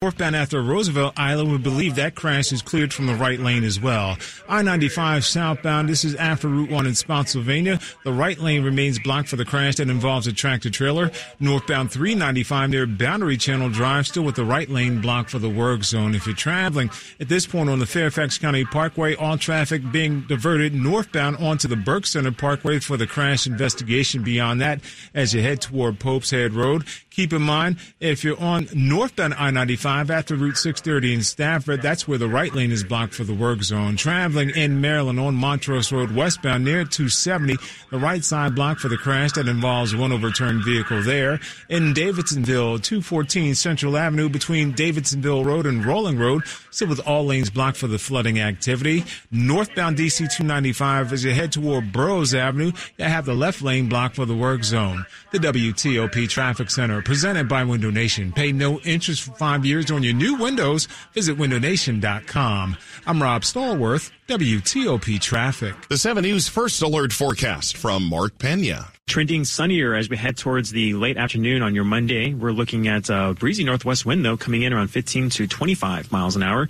Northbound after Roosevelt Island, we believe that crash is cleared from the right lane as well. I-95 southbound, this is after Route 1 in Spotsylvania. The right lane remains blocked for the crash that involves a tractor trailer. Northbound 395 near Boundary Channel Drive, still with the right lane blocked for the work zone. If you're traveling at this point on the Fairfax County Parkway, all traffic being diverted northbound onto the Burke Center Parkway for the crash investigation. Beyond that, as you head toward Pope's Head Road, keep in mind if you're on northbound I-95, after Route 630 in Stafford. That's where the right lane is blocked for the work zone. Traveling in Maryland on Montrose Road westbound near 270, the right side blocked for the crash that involves one overturned vehicle there. In Davidsonville, 214 Central Avenue between Davidsonville Road and Rolling Road, still with all lanes blocked for the flooding activity. Northbound DC 295 as you head toward Burroughs Avenue, you have the left lane blocked for the work zone. The WTOP Traffic Center, presented by Window Nation. Pay no interest for five years on your new windows. Visit windownation.com. I'm Rob Stallworth, WTOP Traffic. The 7 News First Alert Forecast from Mark Pena. Trending sunnier as we head towards the late afternoon on your Monday. We're looking at a breezy northwest wind, though, coming in around 15 to 25 miles an hour.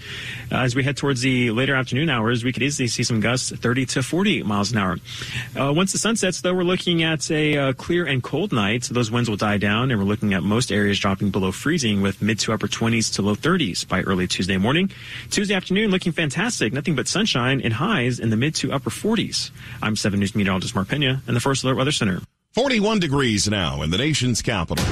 Uh, as we head towards the later afternoon hours, we could easily see some gusts 30 to 40 miles an hour. Uh, once the sun sets, though, we're looking at a uh, clear and cold night. So those winds will die down, and we're looking at most areas dropping below freezing with mid to upper 20s to low 30s by early Tuesday morning. Tuesday afternoon looking fantastic. Nothing but sunshine and highs in the mid to upper 40s. I'm 7 News meteorologist Mark Pena in the First Alert Weather Center. 41 degrees now in the nation's capital.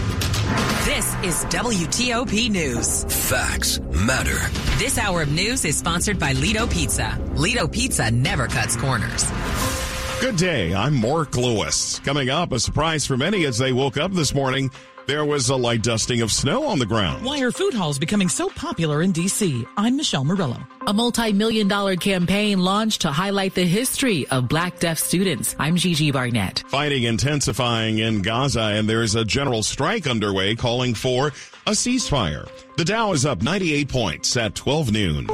This is WTOP News. Facts matter. This hour of news is sponsored by Lido Pizza. Lido Pizza never cuts corners. Good day. I'm Mark Lewis. Coming up, a surprise for many as they woke up this morning there was a light dusting of snow on the ground. Why are food halls becoming so popular in D.C.? I'm Michelle Murillo. A multi-million dollar campaign launched to highlight the history of black deaf students. I'm Gigi Barnett. Fighting intensifying in Gaza and there's a general strike underway calling for a ceasefire. The Dow is up 98 points at 12 noon.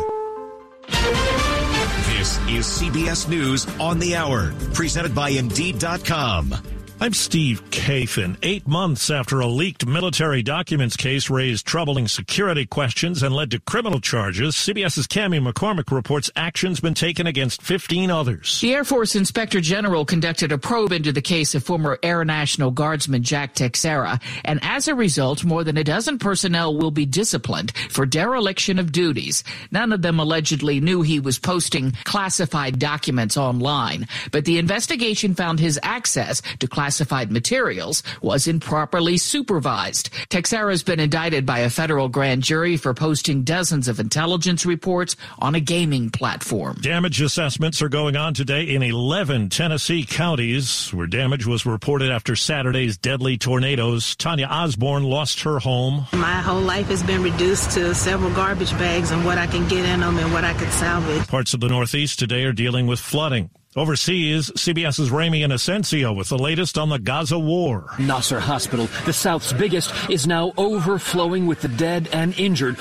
This is CBS News on the Hour, presented by Indeed.com. I'm Steve Kathan. Eight months after a leaked military documents case raised troubling security questions and led to criminal charges, CBS's Cami McCormick reports action's been taken against 15 others. The Air Force Inspector General conducted a probe into the case of former Air National Guardsman Jack Teixeira, and as a result, more than a dozen personnel will be disciplined for dereliction of duties. None of them allegedly knew he was posting classified documents online, but the investigation found his access to classified classified materials was improperly supervised. Teixeira has been indicted by a federal grand jury for posting dozens of intelligence reports on a gaming platform. Damage assessments are going on today in 11 Tennessee counties where damage was reported after Saturday's deadly tornadoes. Tanya Osborne lost her home. My whole life has been reduced to several garbage bags and what I can get in them and what I could salvage. Parts of the Northeast today are dealing with flooding. Overseas, CBS's Ramy Inocencio with the latest on the Gaza war. Nasser Hospital, the South's biggest, is now overflowing with the dead and injured.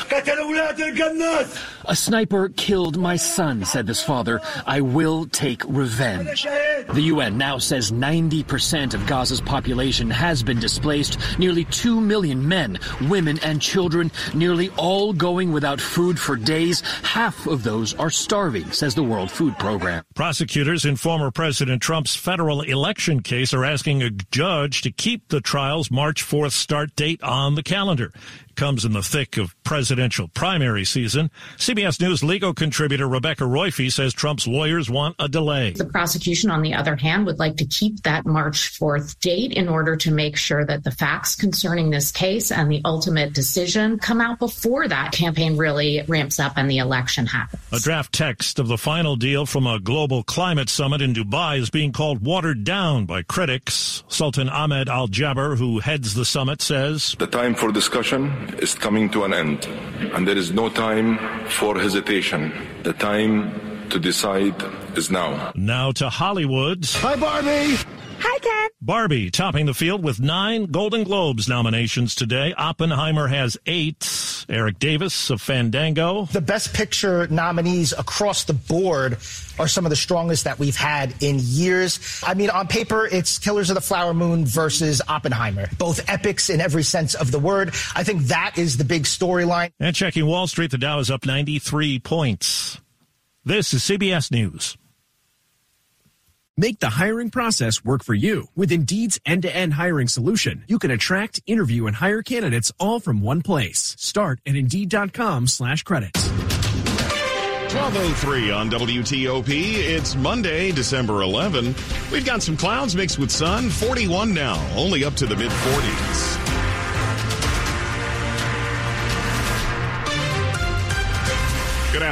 A sniper killed my son, said this father. I will take revenge. The UN now says 90% of Gaza's population has been displaced. Nearly 2 million men, women, and children, nearly all going without food for days. Half of those are starving, says the World Food Program. Prosecutors in former President Trump's federal election case are asking a judge to keep the trial's March 4th start date on the calendar comes in the thick of presidential primary season. CBS News legal contributor Rebecca Roiphe says Trump's lawyers want a delay. The prosecution, on the other hand, would like to keep that March 4th date in order to make sure that the facts concerning this case and the ultimate decision come out before that campaign really ramps up and the election happens. A draft text of the final deal from a global climate summit in Dubai is being called watered down by critics. Sultan Ahmed Al Jaber, who heads the summit, says The time for discussion is coming to an end, and there is no time for hesitation. The time to decide is now. Now to Hollywood. Hi, Barbie. Hi, Ken. Barbie topping the field with nine Golden Globes nominations today. Oppenheimer has eight. Eric Davis of Fandango. The Best Picture nominees across the board are some of the strongest that we've had in years. I mean, on paper, it's Killers of the Flower Moon versus Oppenheimer, both epics in every sense of the word. I think that is the big storyline. And checking Wall Street, the Dow is up 93 points. This is CBS News. Make the hiring process work for you. With Indeed's end-to-end hiring solution, you can attract, interview, and hire candidates all from one place. Start at Indeed.com slash credits. 1203 on WTOP. It's Monday, December 11. We've got some clouds mixed with sun, 41 now, only up to the mid-40s.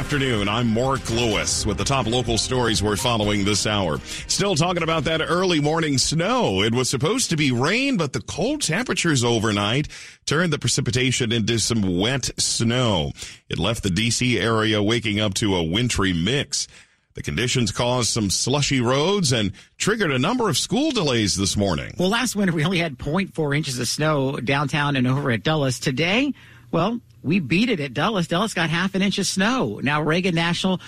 Afternoon. I'm Mark Lewis with the top local stories we're following this hour. Still talking about that early morning snow. It was supposed to be rain, but the cold temperatures overnight turned the precipitation into some wet snow. It left the DC area waking up to a wintry mix. The conditions caused some slushy roads and triggered a number of school delays this morning. Well, last winter we only had 0.4 inches of snow downtown and over at Dulles. Today, well, we beat it at Dulles. Dulles got half an inch of snow. Now Reagan National,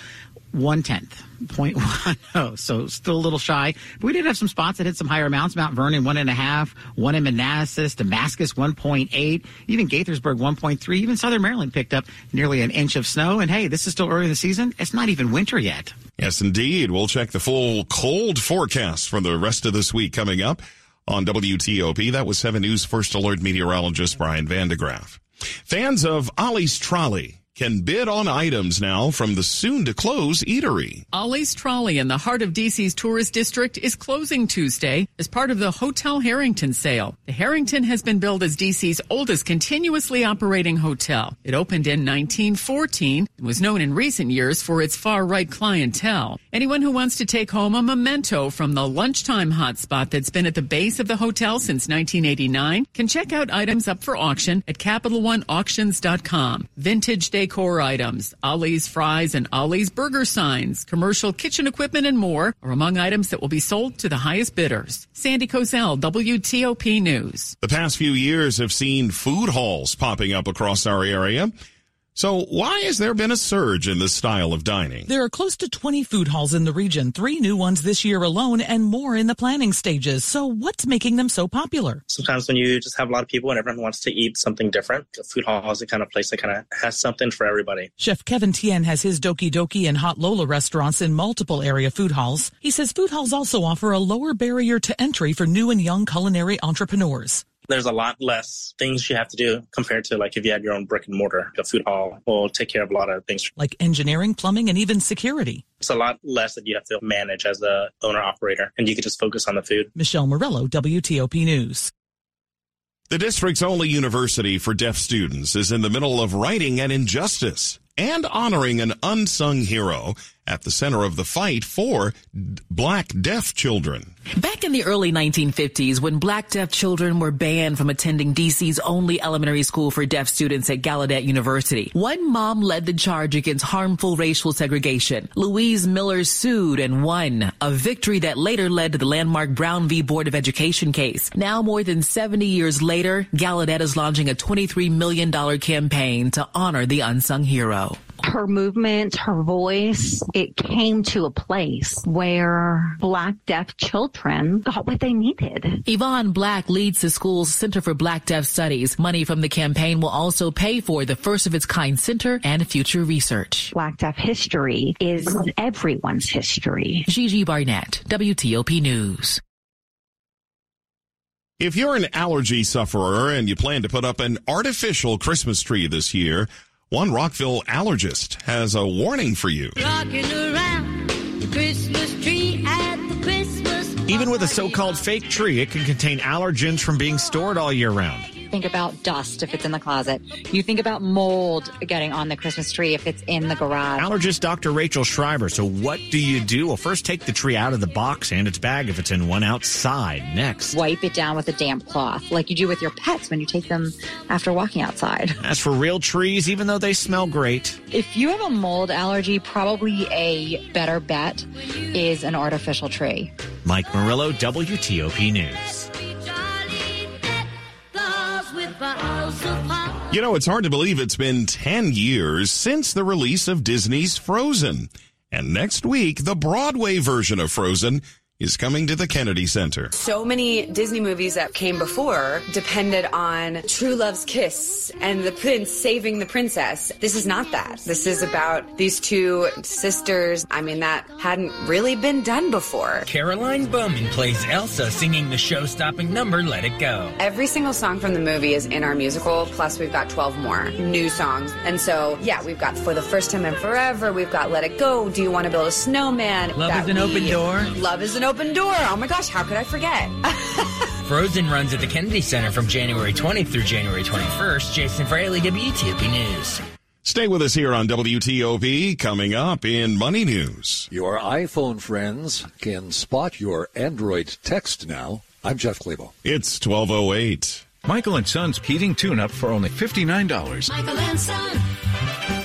one tenth, point one oh, so still a little shy. But we did have some spots that hit some higher amounts. Mount Vernon one and a half, one in Manassas, Damascus one point eight, even Gaithersburg one point three. Even Southern Maryland picked up nearly an inch of snow. And hey, this is still early in the season. It's not even winter yet. Yes, indeed. We'll check the full cold forecast for the rest of this week coming up on WTOP. That was 7 News First Alert meteorologist Brian van de Graaff. Fans of Ollie's Trolley can bid on items now from the soon to close eatery. Ollie's Trolley in the heart of DC's tourist district is closing Tuesday as part of the Hotel Harrington sale. The Harrington has been billed as DC's oldest continuously operating hotel. It opened in 1914 and was known in recent years for its far right clientele. Anyone who wants to take home a memento from the lunchtime hotspot that's been at the base of the hotel since 1989 can check out items up for auction at CapitalOneAuctions.com. Vintage decor items, Ollie's fries and Ollie's burger signs, commercial kitchen equipment, and more are among items that will be sold to the highest bidders. Sandy Kozel, WTOP News. The past few years have seen food halls popping up across our area. So why has there been a surge in this style of dining? There are close to 20 food halls in the region, three new ones this year alone, and more in the planning stages. So what's making them so popular? Sometimes when you just have a lot of people and everyone wants to eat something different, a food hall is the kind of place that kind of has something for everybody. Chef Kevin Tien has his Doki Doki and Hot Lola restaurants in multiple area food halls. He says food halls also offer a lower barrier to entry for new and young culinary entrepreneurs there's a lot less things you have to do compared to like if you had your own brick and mortar. A food hall will take care of a lot of things like engineering, plumbing, and even security. It's a lot less that you have to manage as a owner operator, and you can just focus on the food. Michelle Murillo, WTOP News. The district's only university for deaf students is in the middle of righting an injustice and honoring an unsung hero at the center of the fight for black deaf children. Back in the early 1950s, when black deaf children were banned from attending DC's only elementary school for deaf students at Gallaudet University, one mom led the charge against harmful racial segregation. Louise Miller sued and won, a victory that later led to the landmark Brown v. Board of Education case. Now, more than 70 years later, Gallaudet is launching a $23 million campaign to honor the unsung hero her movement, her voice, it came to a place where black deaf children got what they needed. Yvonne Black leads the school's Center for Black Deaf Studies. Money from the campaign will also pay for the first of its kind center and future research. Black deaf history is everyone's history. Gigi Barnett, WTOP News. If you're an allergy sufferer and you plan to put up an artificial Christmas tree this year, one Rockville allergist has a warning for you. Even with a so-called fake tree, it can contain allergens from being stored all year round think about dust if it's in the closet. You think about mold getting on the Christmas tree if it's in the garage. Allergist Dr. Rachel Schreiber. So what do you do? Well, first take the tree out of the box and its bag if it's in one outside. Next, wipe it down with a damp cloth like you do with your pets when you take them after walking outside. As for real trees, even though they smell great. If you have a mold allergy, probably a better bet is an artificial tree. Mike Murillo, WTOP News. You know, it's hard to believe it's been 10 years since the release of Disney's Frozen. And next week, the Broadway version of Frozen is coming to the Kennedy Center. So many Disney movies that came before depended on true love's kiss and the prince saving the princess. This is not that. This is about these two sisters. I mean, that hadn't really been done before. Caroline Bowman plays Elsa singing the show stopping number Let It Go. Every single song from the movie is in our musical, plus we've got 12 more new songs. And so, yeah, we've got For the First Time in Forever, we've got Let It Go, Do You Want to Build a Snowman? Love that is an open door. Love is an open door. Oh my gosh, how could I forget? Frozen runs at the Kennedy Center from January 20th through January 21st. Jason Fraley, WTOP News. Stay with us here on WTOP coming up in Money News. Your iPhone friends can spot your Android text now. I'm Jeff Clabaugh. It's 1208. Michael and Son's heating tune up for only $59. Michael and Son.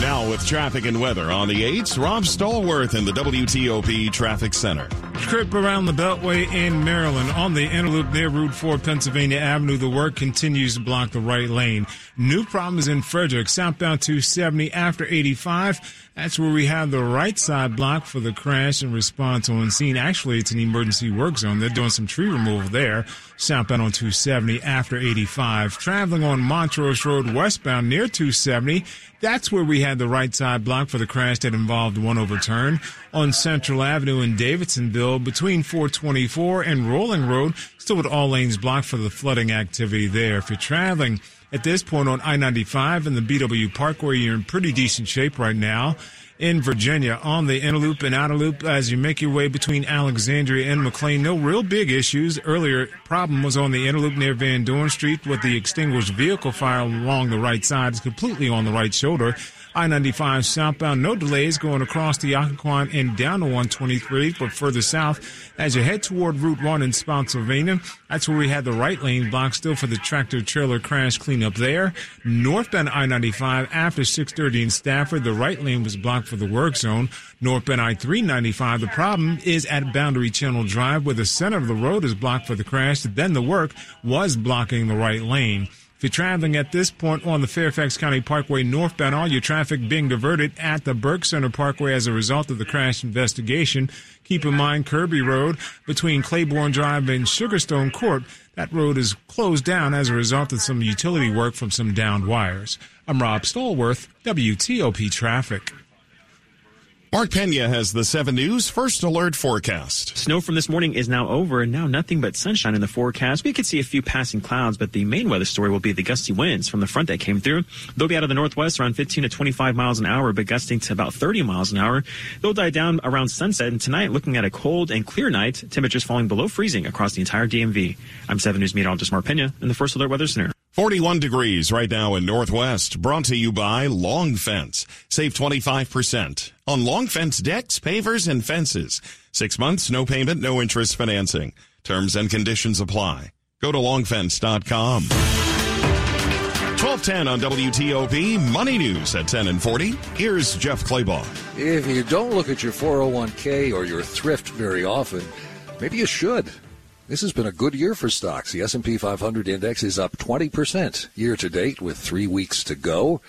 Now with traffic and weather on the 8s, Rob Stallworth in the WTOP Traffic Center. Trip around the Beltway in Maryland on the Interloop near Route 4 Pennsylvania Avenue. The work continues to block the right lane. New problems in Frederick, southbound 270 after 85. That's where we have the right side block for the crash and response on scene. Actually, it's an emergency work zone. They're doing some tree removal there, southbound on 270 after 85. Traveling on Montrose Road westbound near 270. That's where we had the right side block for the crash that involved one overturn. On Central Avenue in Davidsonville between 424 and Rolling Road, still with all lanes blocked for the flooding activity there. If you're traveling at this point on I-95 and the BW Parkway, you're in pretty decent shape right now. In Virginia, on the inner loop and outer loop, as you make your way between Alexandria and McLean, no real big issues. Earlier problem was on the inner loop near Van Dorn Street with the extinguished vehicle fire along the right side. It's completely on the right shoulder. I-95 southbound, no delays going across the Occoquan and down to 123, but further south as you head toward Route 1 in Spotsylvania. That's where we had the right lane blocked still for the tractor trailer crash cleanup there. Northbound I-95 after 630 in Stafford, the right lane was blocked for the work zone. Northbound I-395, the problem is at Boundary Channel Drive where the center of the road is blocked for the crash. Then the work was blocking the right lane. If you're traveling at this point on the Fairfax County Parkway northbound, all your traffic being diverted at the Burke Center Parkway as a result of the crash investigation. Keep in mind Kirby Road between Claiborne Drive and Sugarstone Court. That road is closed down as a result of some utility work from some downed wires. I'm Rob Stallworth, WTOP Traffic. Mark Pena has the 7 News First Alert forecast. Snow from this morning is now over, and now nothing but sunshine in the forecast. We could see a few passing clouds, but the main weather story will be the gusty winds from the front that came through. They'll be out of the northwest around 15 to 25 miles an hour, but gusting to about 30 miles an hour. They'll die down around sunset, and tonight, looking at a cold and clear night, temperatures falling below freezing across the entire DMV. I'm 7 News meteorologist Mark Pena in the First Alert Weather Center. 41 degrees right now in Northwest, brought to you by Long Fence. Save 25% on Long Fence decks, pavers, and fences. Six months, no payment, no interest financing. Terms and conditions apply. Go to longfence.com. 1210 on WTOP, Money News at 10 and 40. Here's Jeff Clabaugh. If you don't look at your 401k or your thrift very often, maybe you should. This has been a good year for stocks. The S&P 500 index is up 20% year to date with 3 weeks to go.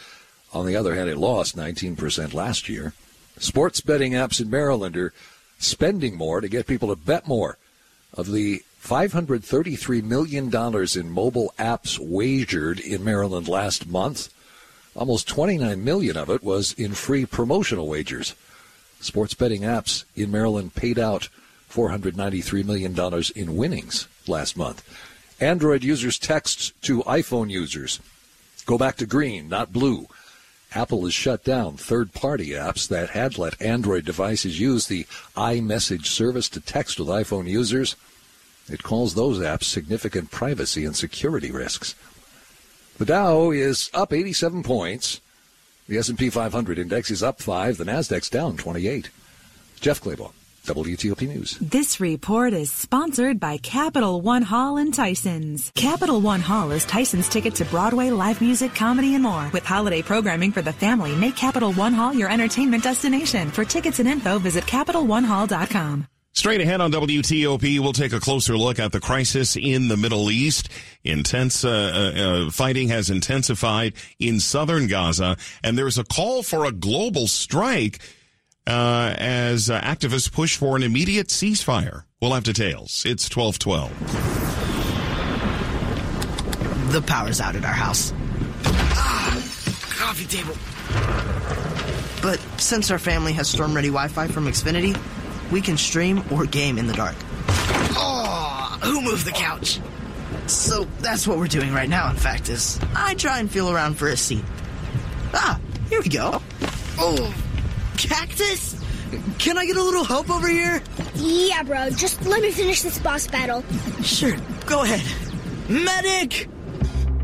On the other hand, it lost 19% last year. Sports betting apps in Maryland are spending more to get people to bet more. Of the $533 million in mobile apps wagered in Maryland last month, almost 29 million of it was in free promotional wagers. Sports betting apps in Maryland paid out $493 million in winnings last month. Android users text to iPhone users. Go back to green, not blue. Apple has shut down third party apps that had let Android devices use the iMessage service to text with iPhone users. It calls those apps significant privacy and security risks. The Dow is up 87 points. The S&P 500 index is up 5, the Nasdaq's down 28. Jeff Clabaugh. WTOP News. This report is sponsored by Capital One Hall and Tyson's. Capital One Hall is Tyson's ticket to Broadway, live music, comedy, and more. With holiday programming for the family, make Capital One Hall your entertainment destination. For tickets and info, visit CapitalOneHall.com. Straight ahead on WTOP, we'll take a closer look at the crisis in the Middle East. Intense uh, uh, uh, fighting has intensified in southern Gaza, and there's a call for a global strike uh, as uh, activists push for an immediate ceasefire. We'll have details. It's 1212. The power's out at our house. Ah, coffee table. But since our family has storm ready Wi Fi from Xfinity, we can stream or game in the dark. Oh, who moved the couch? So that's what we're doing right now, in fact, is I try and feel around for a seat. Ah, here we go. Oh, cactus? Can I get a little help over here? Yeah, bro. Just let me finish this boss battle. Sure, go ahead. Medic!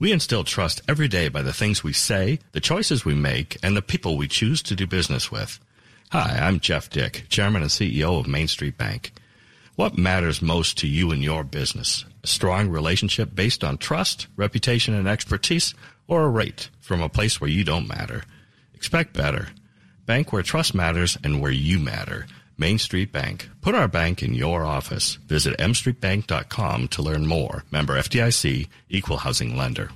We instill trust every day by the things we say, the choices we make, and the people we choose to do business with. Hi, I'm Jeff Dick, Chairman and CEO of Main Street Bank. What matters most to you and your business? A strong relationship based on trust, reputation, and expertise, or a rate from a place where you don't matter? Expect better. Bank where trust matters and where you matter. Main Street Bank. Put our bank in your office. Visit mstreetbank.com to learn more. Member FDIC, equal housing lender.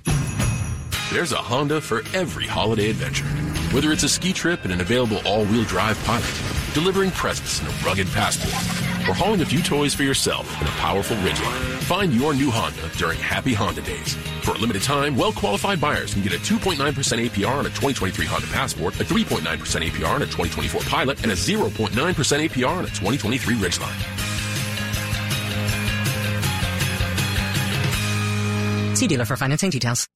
There's a Honda for every holiday adventure. Whether it's a ski trip in an available all-wheel drive pilot, delivering presents in a rugged passport, or hauling a few toys for yourself in a powerful Ridgeline. Find your new Honda during Happy Honda Days. For a limited time, well-qualified buyers can get a 2.9% APR on a 2023 Honda Passport, a 3.9% APR on a 2024 Pilot, and a 0.9% APR on a 2023 Ridgeline. See dealer for financing details.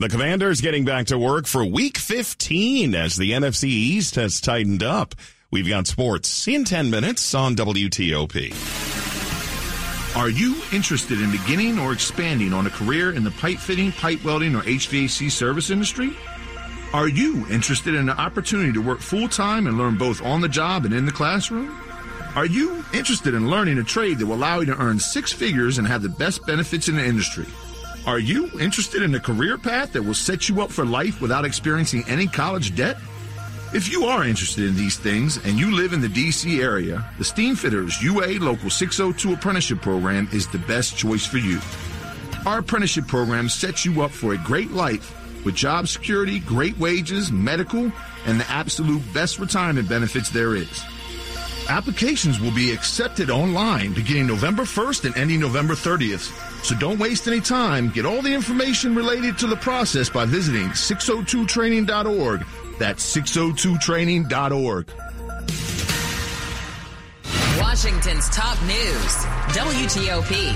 The Commanders getting back to work for week 15 as the NFC East has tightened up. We've got sports in 10 minutes on WTOP. Are you interested in beginning or expanding on a career in the pipe fitting, pipe welding, or HVAC service industry? Are you interested in an opportunity to work full time and learn both on the job and in the classroom? Are you interested in learning a trade that will allow you to earn six figures and have the best benefits in the industry? Are you interested in a career path that will set you up for life without experiencing any college debt? If you are interested in these things and you live in the DC area, the Steamfitters UA Local 602 Apprenticeship Program is the best choice for you. Our apprenticeship program sets you up for a great life with job security, great wages, medical, and the absolute best retirement benefits there is. Applications will be accepted online beginning November 1st and ending November 30th. So don't waste any time. Get all the information related to the process by visiting 602training.org. That's 602training.org. Washington's top news, WTOP.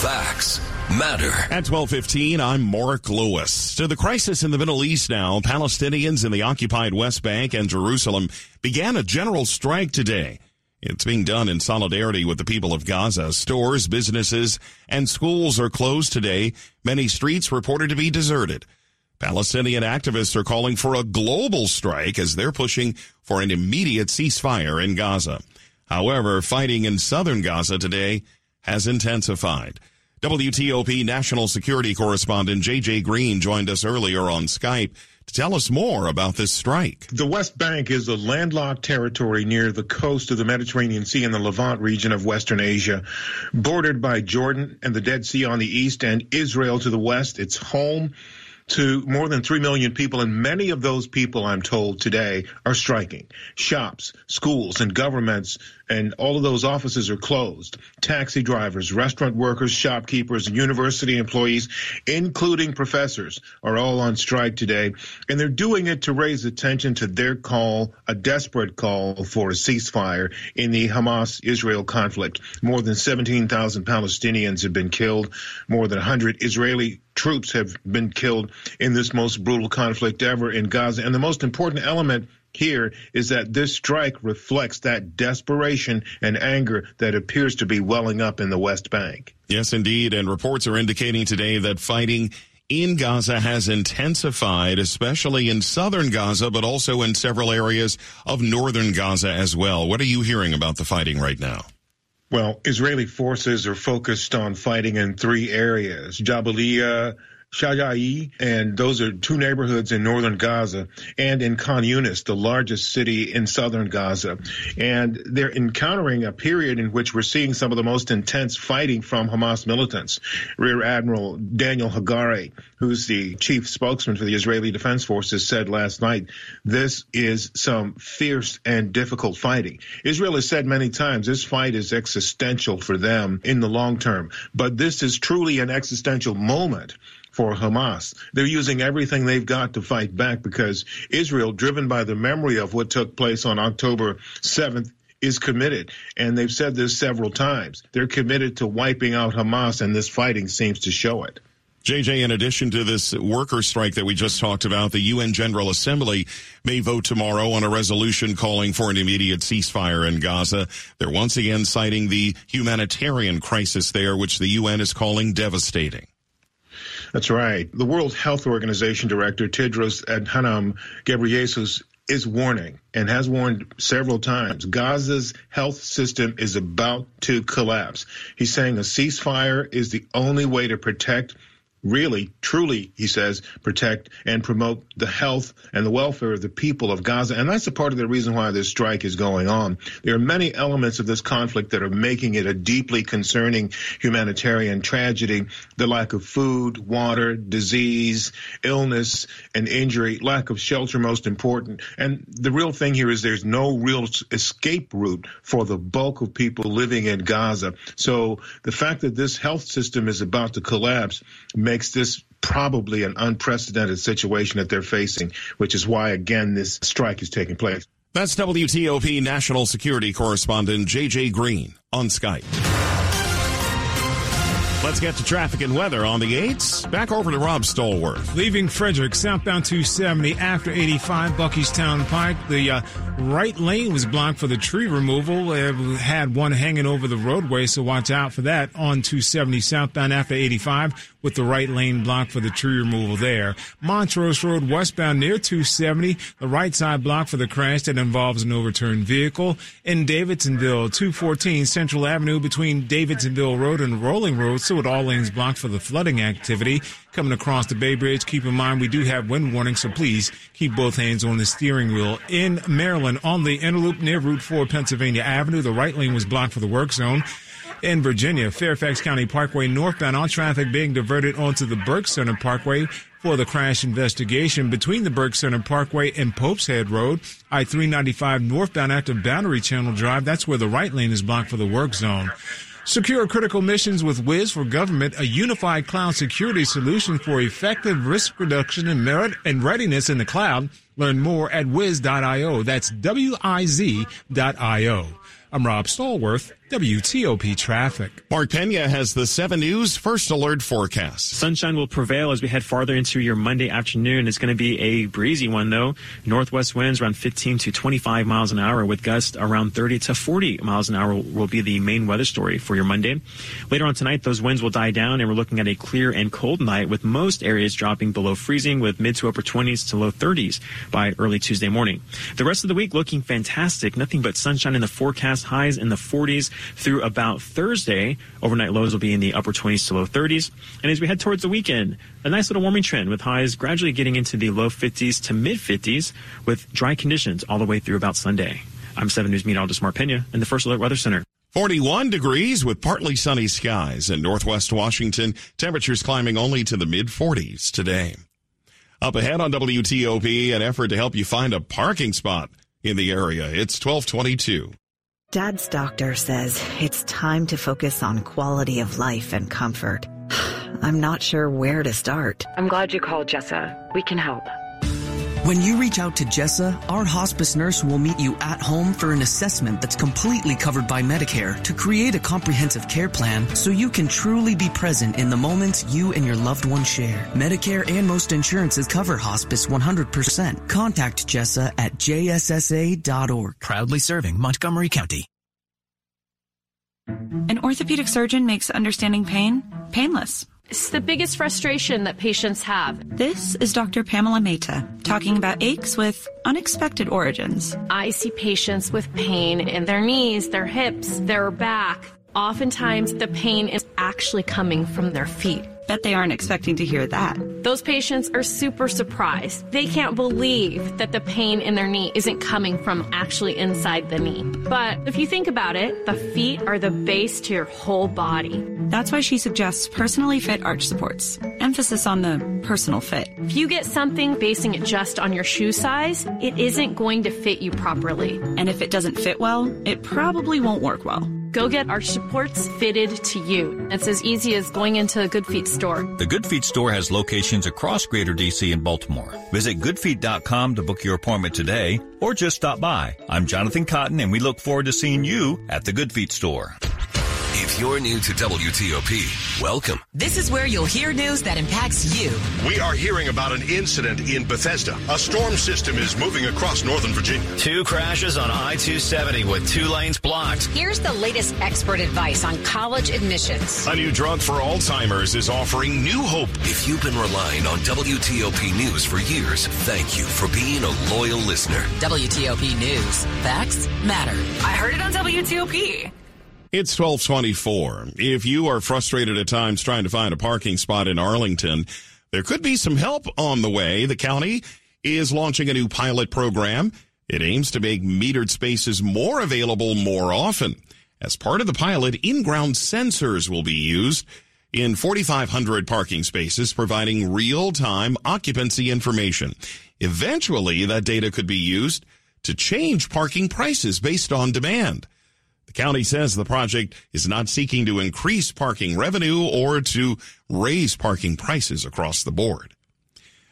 Facts matter. At 12:15, I'm Mark Lewis. To the crisis in the Middle East now, Palestinians in the occupied West Bank and Jerusalem began a general strike today. It's being done in solidarity with the people of Gaza. Stores, businesses, and schools are closed today. Many streets reported to be deserted. Palestinian activists are calling for a global strike as they're pushing for an immediate ceasefire in Gaza. However, fighting in southern Gaza today has intensified. WTOP national security correspondent JJ Green joined us earlier on Skype to tell us more about this strike. The West Bank is a landlocked territory near the coast of the Mediterranean Sea in the Levant region of Western Asia, bordered by Jordan and the Dead Sea on the east and Israel to the west. It's home to more than 3 million people, and many of those people, I'm told today, are striking. Shops, schools, and governments, and all of those offices are closed. Taxi drivers, restaurant workers, shopkeepers, and university employees, including professors, are all on strike today, and they're doing it to raise attention to their call, a desperate call for a ceasefire in the Hamas-Israel conflict. More than 17,000 Palestinians have been killed. More than 100 Israeli troops have been killed in this most brutal conflict ever in Gaza. And the most important element here is that this strike reflects that desperation and anger that appears to be welling up in the West Bank. Yes, indeed. And reports are indicating today that fighting in Gaza has intensified, especially in southern Gaza, but also in several areas of northern Gaza as well. What are you hearing about the fighting right now? Well, Israeli forces are focused on fighting in three areas Jabalia, Shajai, and those are two neighborhoods in northern Gaza, and in Khan Yunis, the largest city in southern Gaza. And they're encountering a period in which we're seeing some of the most intense fighting from Hamas militants. Rear Admiral Daniel Hagari, who's the chief spokesman for the Israeli Defense Forces, said last night, this is some fierce and difficult fighting. Israel has said many times this fight is existential for them in the long term, but this is truly an existential moment for Hamas. They're using everything they've got to fight back because Israel, driven by the memory of what took place on October 7th, is committed. And they've said this several times. They're committed to wiping out Hamas, and this fighting seems to show it. JJ, in addition to this worker strike that we just talked about, the UN General Assembly may vote tomorrow on a resolution calling for an immediate ceasefire in Gaza. They're once again citing the humanitarian crisis there, which the UN is calling devastating. That's right. The World Health Organization director, Tedros Adhanom Ghebreyesus, is warning and has warned several times Gaza's health system is about to collapse. He's saying a ceasefire is the only way to protect really, truly, he says, protect and promote the health and the welfare of the people of Gaza. And that's a part of the reason why this strike is going on. There are many elements of this conflict that are making it a deeply concerning humanitarian tragedy. The lack of food, water, disease, illness, and injury, lack of shelter, most important. And the real thing here is there's no real escape route for the bulk of people living in Gaza. So the fact that this health system is about to collapse makes this probably an unprecedented situation that they're facing, which is why, again, this strike is taking place. That's WTOP national security correspondent JJ Green on Skype. Let's get to traffic and weather on the 8s. Back over to Rob Stallworth. Leaving Frederick, southbound 270 after 85 Buckeystown Pike. The uh, right lane was blocked for the tree removal. It had one hanging over the roadway, so watch out for that on 270 southbound after 85 with the right lane blocked for the tree removal there. Montrose Road westbound near 270, the right side blocked for the crash that involves an overturned vehicle. In Davidsonville, 214 Central Avenue between Davidsonville Road and Rolling Road, so with all lanes blocked for the flooding activity. Coming across the Bay Bridge, keep in mind we do have wind warning, so please keep both hands on the steering wheel. In Maryland, on the Interloop near Route 4 Pennsylvania Avenue, the right lane was blocked for the work zone. In Virginia, Fairfax County Parkway northbound, all traffic being diverted onto the Burke Center Parkway for the crash investigation between the Burke Center Parkway and Pope's Head Road. I-395 northbound after Boundary Channel Drive, that's where the right lane is blocked for the work zone. Secure critical missions with Wiz for government, a unified cloud security solution for effective risk reduction and merit and readiness in the cloud. Learn more at wiz.io. That's W-I-Z.io. I'm Rob Stallworth, WTOP Traffic. Mark Pena has the 7 News First Alert forecast. Sunshine will prevail as we head farther into your Monday afternoon. It's going to be a breezy one, though. Northwest winds around 15 to 25 miles an hour with gusts around 30 to 40 miles an hour will be the main weather story for your Monday. Later on tonight, those winds will die down and we're looking at a clear and cold night with most areas dropping below freezing with mid to upper 20s to low 30s by early Tuesday morning. The rest of the week looking fantastic. Nothing but sunshine in the forecast, highs in the 40s through about Thursday. Overnight lows will be in the upper 20s to low 30s. And as we head towards the weekend, a nice little warming trend with highs gradually getting into the low 50s to mid 50s with dry conditions all the way through about Sunday. I'm 7 News meteorologist Mark Pena in the First Alert Weather Center. 41 degrees with partly sunny skies in northwest Washington. Temperatures climbing only to the mid 40s today. Up ahead on WTOP, an effort to help you find a parking spot in the area. It's 1222. Dad's doctor says it's time to focus on quality of life and comfort. I'm not sure where to start. I'm glad you called, Jessa. We can help. When you reach out to Jessa, our hospice nurse will meet you at home for an assessment that's completely covered by Medicare to create a comprehensive care plan so you can truly be present in the moments you and your loved one share. Medicare and most insurances cover hospice 100%. Contact Jessa at jssa.org. Proudly serving Montgomery County. An orthopedic surgeon makes understanding pain painless. It's the biggest frustration that patients have. This is Dr. Pamela Mehta talking about aches with unexpected origins. I see patients with pain in their knees, their hips, their back. Oftentimes, the pain is actually coming from their feet. Bet they aren't expecting to hear that. Those patients are super surprised. They can't believe that the pain in their knee isn't coming from actually inside the knee. But if you think about it, the feet are the base to your whole body. That's why she suggests personally fit arch supports. Emphasis on the personal fit. If you get something basing it just on your shoe size, it isn't going to fit you properly. And if it doesn't fit well, it probably won't work well. Go get our supports fitted to you. It's as easy as going into a Good Feet store. The Good Feet store has locations across Greater DC and Baltimore. Visit goodfeet.com to book your appointment today or just stop by. I'm Jonathan Cotton and we look forward to seeing you at the Good Feet store. If you're new to WTOP, welcome. This is where you'll hear news that impacts you. We are hearing about an incident in Bethesda. A storm system is moving across Northern Virginia. Two crashes on I 270 with two lanes blocked. Here's the latest expert advice on college admissions. A new drug for Alzheimer's is offering new hope. If you've been relying on WTOP News for years, thank you for being a loyal listener. WTOP News. Facts matter. I heard it on WTOP. It's 1224. If you are frustrated at times trying to find a parking spot in Arlington, there could be some help on the way. The county is launching a new pilot program. It aims to make metered spaces more available more often. As part of the pilot, in-ground sensors will be used in 4,500 parking spaces, providing real-time occupancy information. Eventually, that data could be used to change parking prices based on demand. The county says the project is not seeking to increase parking revenue or to raise parking prices across the board.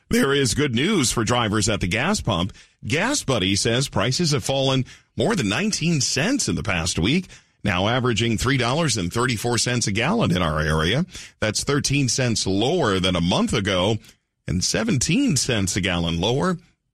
There is good news for drivers at the gas pump. Gas Buddy says prices have fallen more than 19 cents in the past week, now averaging $3.34 a gallon in our area. That's 13 cents lower than a month ago and 17 cents a gallon lower